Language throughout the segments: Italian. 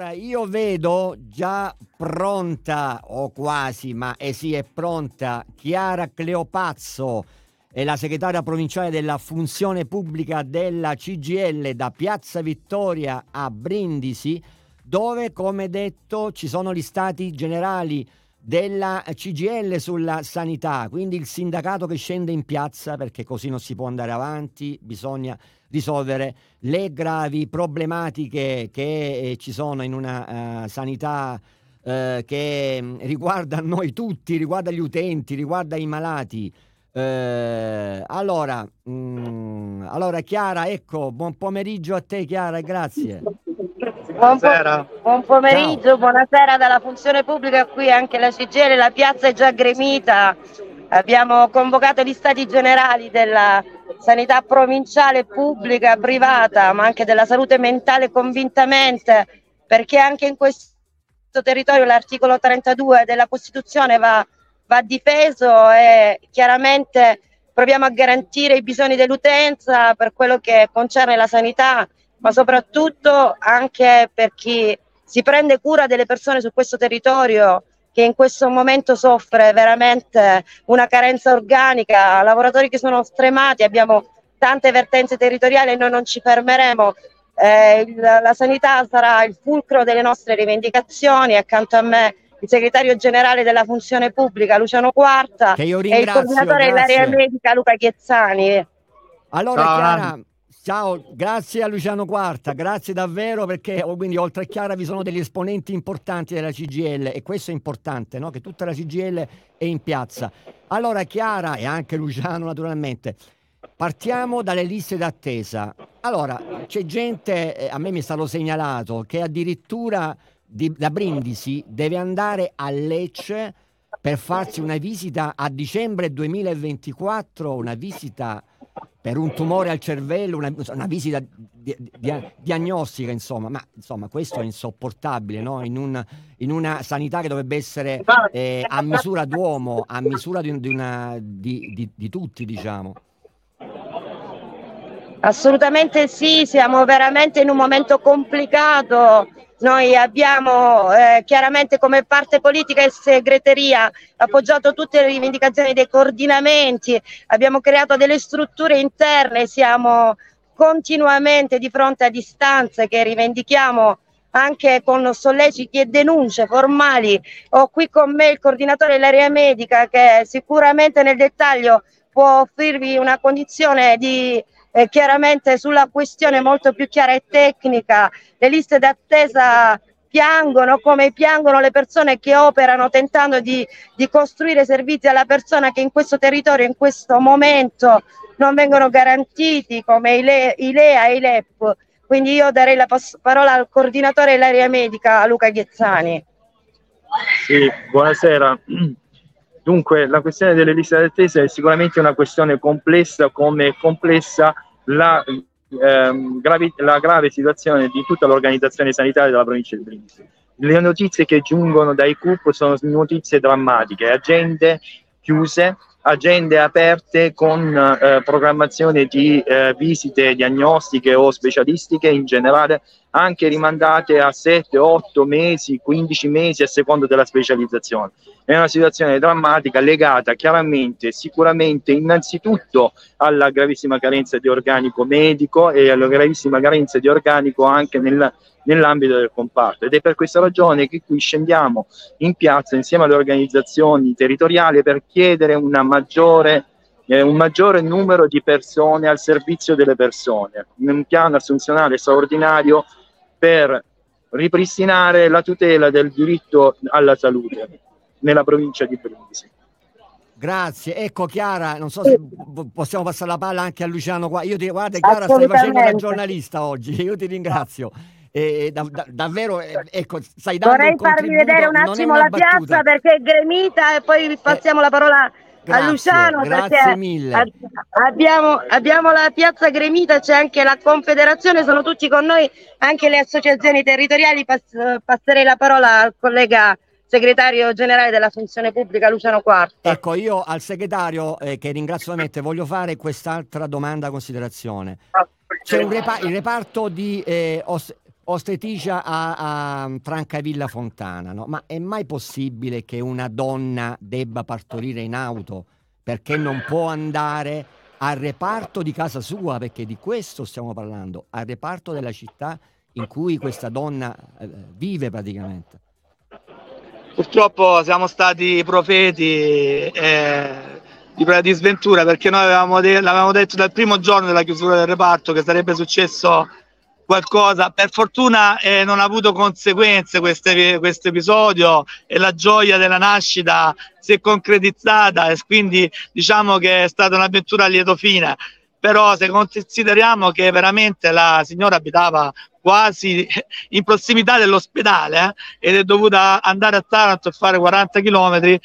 Allora, io vedo già pronta, o quasi, ma eh sì, è pronta, Chiara Cleopazzo, è la segretaria provinciale della funzione pubblica della CGL da Piazza Vittoria a Brindisi, dove, come detto, ci sono gli stati generali della CGL sulla sanità, quindi il sindacato che scende in piazza perché così non si può andare avanti, bisogna risolvere le gravi problematiche che eh, ci sono in una uh, sanità uh, che um, riguarda noi tutti, riguarda gli utenti, riguarda i malati. Uh, allora, mm, allora, Chiara, ecco, buon pomeriggio a te Chiara, grazie. Buonasera. Buon pomeriggio, Ciao. buonasera dalla funzione pubblica, qui anche la CGL, la piazza è già gremita, abbiamo convocato gli stati generali della sanità provinciale, pubblica, privata, ma anche della salute mentale convintamente, perché anche in questo territorio l'articolo 32 della Costituzione va, va difeso e chiaramente proviamo a garantire i bisogni dell'utenza per quello che concerne la sanità ma soprattutto anche per chi si prende cura delle persone su questo territorio che in questo momento soffre veramente una carenza organica, lavoratori che sono stremati, abbiamo tante vertenze territoriali e noi non ci fermeremo. Eh, il, la sanità sarà il fulcro delle nostre rivendicazioni, accanto a me il segretario generale della funzione pubblica Luciano Quarta e il coordinatore dell'area medica Luca Chiezzani. Allora Chiara, Ciao, grazie a Luciano Quarta, grazie davvero perché oh, quindi oltre a Chiara vi sono degli esponenti importanti della CGL e questo è importante, no? che tutta la CGL è in piazza. Allora Chiara e anche Luciano naturalmente, partiamo dalle liste d'attesa. Allora, c'è gente, eh, a me mi è stato segnalato, che addirittura di, da Brindisi deve andare a Lecce per farsi una visita a dicembre 2024, una visita per un tumore al cervello, una, una visita di, di, diagnostica, insomma, ma insomma questo è insopportabile, no? in, un, in, una sanità che dovrebbe essere eh, a misura d'uomo, a misura di, una, di tutti, diciamo. Assolutamente sì, siamo veramente in un momento complicato noi abbiamo eh, chiaramente come parte politica e segreteria appoggiato tutte le rivendicazioni dei coordinamenti, abbiamo creato delle strutture interne, siamo continuamente di fronte a distanze che rivendichiamo anche con solleciti e denunce formali. Ho qui con me il coordinatore dell'area medica che sicuramente nel dettaglio può offrirvi una condizione di eh, chiaramente sulla questione molto più chiara e tecnica, le liste d'attesa piangono come piangono le persone che operano tentando di, di costruire servizi alla persona che in questo territorio, in questo momento non vengono garantiti come i, Le, i LEA e i LEP. Quindi io darei la parola al coordinatore dell'area medica, Luca Ghezzani. Sì, buonasera. Dunque, la questione delle liste d'attesa è sicuramente una questione complessa, come complessa la, ehm, gravi, la grave situazione di tutta l'organizzazione sanitaria della provincia di Brindisi. Le notizie che giungono dai CUP sono notizie drammatiche, agende chiuse, agende aperte con eh, programmazione di eh, visite diagnostiche o specialistiche in generale anche rimandate a 7, 8 mesi, 15 mesi a seconda della specializzazione. È una situazione drammatica legata chiaramente, sicuramente, innanzitutto alla gravissima carenza di organico medico e alla gravissima carenza di organico anche nel, nell'ambito del comparto. Ed è per questa ragione che qui scendiamo in piazza insieme alle organizzazioni territoriali per chiedere una maggiore eh, un maggiore numero di persone al servizio delle persone, un piano assunzionale straordinario per ripristinare la tutela del diritto alla salute nella provincia di Brindisi. Grazie, ecco Chiara, non so se possiamo passare la palla anche a Luciano qua. Io ti guarda Chiara, stai facendo la giornalista oggi, io ti ringrazio. E, da, da, davvero, eh, ecco, stai dando Vorrei farvi vedere un attimo la battuta. piazza perché è gremita e poi passiamo eh, la parola Grazie, a Luciano grazie mille. Abbiamo, abbiamo, la piazza Gremita, c'è anche la Confederazione, sono tutti con noi, anche le associazioni territoriali. Pass- passerei la parola al collega segretario generale della funzione pubblica Luciano Quarta. Ecco, io al segretario, eh, che ringrazio veramente, voglio fare quest'altra domanda considerazione. C'è un repa- il reparto di eh, os- ostetricia a, a Francavilla Fontana, no? ma è mai possibile che una donna debba partorire in auto perché non può andare al reparto di casa sua, perché di questo stiamo parlando, al reparto della città in cui questa donna eh, vive praticamente? Purtroppo siamo stati profeti eh, di, di sventura perché noi avevamo de- l'avevamo detto dal primo giorno della chiusura del reparto che sarebbe successo qualcosa. Per fortuna eh, non ha avuto conseguenze questo episodio e la gioia della nascita si è concretizzata e quindi diciamo che è stata un'avventura a lieto fine. Però se consideriamo che veramente la signora abitava quasi in prossimità dell'ospedale eh, ed è dovuta andare a Taranto e fare 40 km,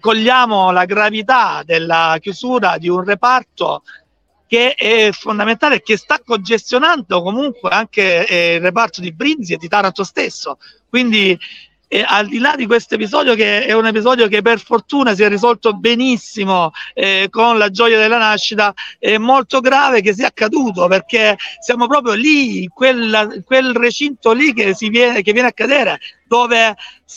cogliamo la gravità della chiusura di un reparto che è fondamentale e che sta congestionando comunque anche eh, il reparto di Brinzi e di Taranto stesso. Quindi eh, al di là di questo episodio che è un episodio che per fortuna si è risolto benissimo eh, con la gioia della nascita, è molto grave che sia accaduto perché siamo proprio lì, in quel, recinto lì che, viene, che viene a cadere dove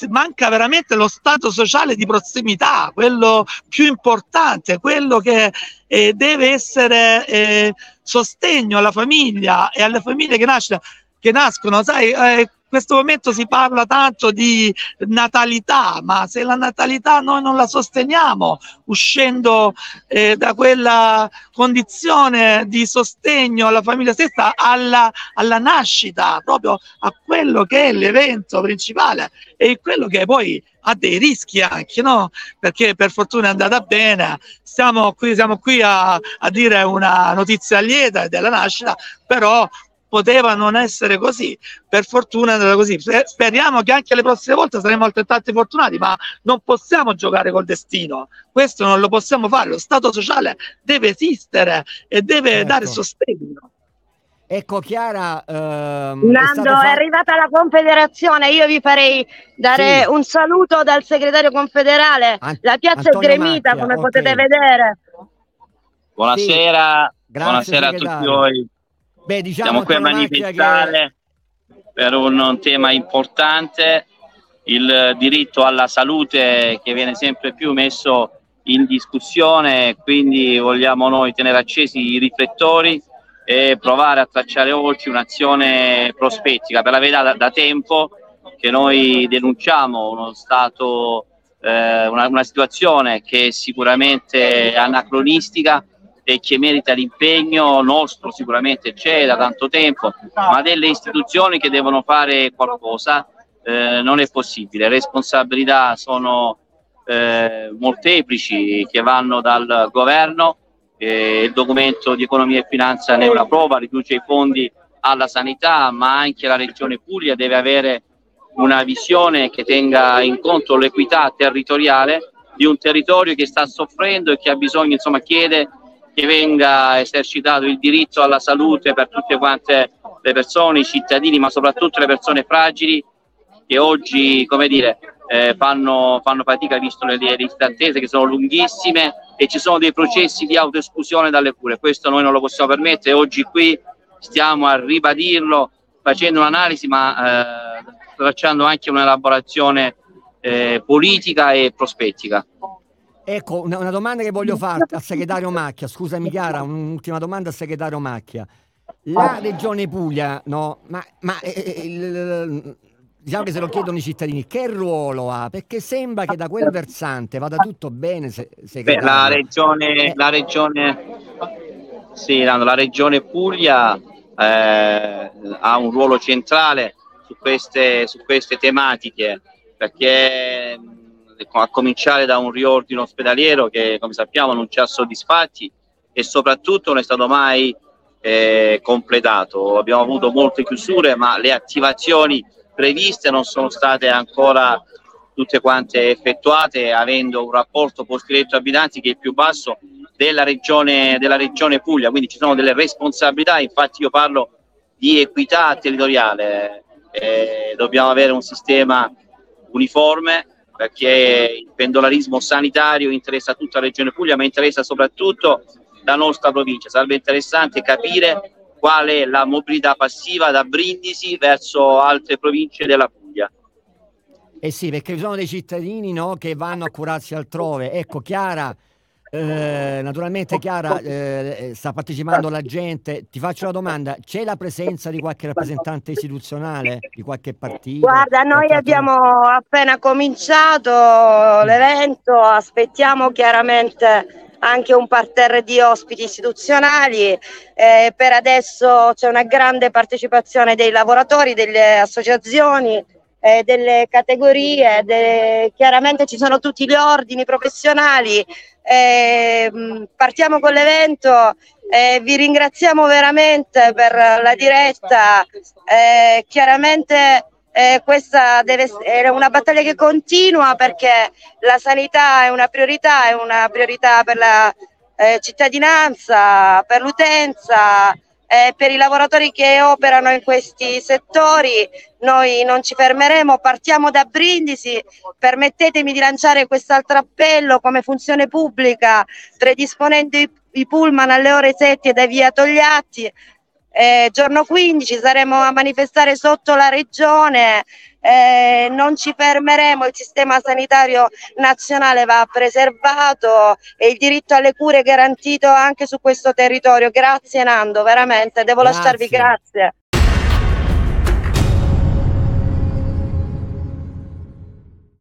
manca veramente lo stato sociale di prossimità, quello più importante, quello che eh, deve essere eh, sostegno alla famiglia e alle famiglie che, nasce, che nascono. Sai, eh, questo momento si parla tanto di natalità, ma se la natalità noi non la sosteniamo uscendo eh, da quella condizione di sostegno alla famiglia stessa, alla, alla nascita, proprio a quello che è l'evento principale e quello che poi ha dei rischi anche, no? Perché per fortuna è andata bene, siamo qui, siamo qui a, a dire una notizia lieta della nascita, però poteva non essere così. Per fortuna è andata così. Speriamo che anche le prossime volte saremo altrettanto fortunati, ma non possiamo giocare col destino. Questo non lo possiamo fare. Lo Stato sociale deve esistere e deve ecco. dare sostegno. Ecco Chiara, ehm, Nando, è, fa... è, arrivata la Confederazione, io vi farei dare sì. un saluto dal segretario confederale, An- la piazza Antonio è gremita Macchia, come okay. potete vedere. Buonasera, sì. buonasera a tutti voi. Beh, diciamo Siamo qui a manifestare che... per un tema importante, il diritto alla salute che viene sempre più messo in discussione, quindi vogliamo noi tenere accesi i riflettori e provare a tracciare oggi un'azione prospettica. Per la verità da, da tempo che noi denunciamo uno stato, eh, una, una situazione che è sicuramente anacronistica e che merita l'impegno nostro sicuramente c'è da tanto tempo, ma delle istituzioni che devono fare qualcosa eh, non è possibile. Le responsabilità sono eh, molteplici che vanno dal governo, eh, il documento di economia e finanza ne è una prova, riduce i fondi alla sanità, ma anche la regione Puglia deve avere una visione che tenga in conto l'equità territoriale di un territorio che sta soffrendo e che ha bisogno, insomma, chiede che venga esercitato il diritto alla salute per tutte quante le persone, i cittadini, ma soprattutto le persone fragili che oggi, come dire, eh, fanno, fanno, fatica visto le, le liste attese che sono lunghissime e ci sono dei processi di autoesclusione dalle cure. Questo noi non lo possiamo permettere. Oggi qui stiamo a ribadirlo facendo un'analisi, ma eh, facendo anche un'elaborazione eh, politica e prospettica. Ecco, una, una, domanda che voglio farti al segretario Macchia, scusami Chiara, un'ultima domanda al segretario Macchia. La regione Puglia, no, ma, ma eh, eh il, diciamo che se lo chiedono i cittadini, che ruolo ha? Perché sembra che da quel versante vada tutto bene. Se, se Beh, la regione, eh. la regione, sì, la regione Puglia eh, ha un ruolo centrale su queste, su queste tematiche perché a cominciare da un riordino ospedaliero che come sappiamo non ci ha soddisfatti e soprattutto non è stato mai eh, completato. Abbiamo avuto molte chiusure ma le attivazioni previste non sono state ancora tutte quante effettuate avendo un rapporto post-diretto abitanti che è più basso della regione, della regione Puglia, quindi ci sono delle responsabilità, infatti io parlo di equità territoriale, eh, dobbiamo avere un sistema uniforme perché il pendolarismo sanitario interessa tutta la regione Puglia, ma interessa soprattutto la nostra provincia. Sarebbe interessante capire qual è la mobilità passiva da Brindisi verso altre province della Puglia. Eh sì, perché ci sono dei cittadini no, che vanno a curarsi altrove. Ecco, Chiara, eh, naturalmente Chiara eh, sta partecipando la gente. Ti faccio una domanda, c'è la presenza di qualche rappresentante istituzionale, di qualche partito? Guarda, noi abbiamo appena cominciato l'evento, aspettiamo chiaramente anche un parterre di ospiti istituzionali. Eh, per adesso c'è una grande partecipazione dei lavoratori, delle associazioni, eh, delle categorie, de... chiaramente ci sono tutti gli ordini professionali. Eh, partiamo con l'evento. Eh, vi ringraziamo veramente per la diretta. Chiaramente questa deve essere una battaglia che continua perché la sanità è una priorità, è una priorità per la eh, cittadinanza, per l'utenza, eh, per i lavoratori che operano in questi settori. Noi non ci fermeremo, partiamo da Brindisi. Permettetemi di lanciare quest'altro appello come funzione pubblica, predisponendo i, i pullman alle ore 7 da via Togliatti eh, giorno 15 saremo a manifestare sotto la regione, eh, non ci fermeremo, il sistema sanitario nazionale va preservato e il diritto alle cure garantito anche su questo territorio. Grazie Nando, veramente, devo grazie. lasciarvi grazie.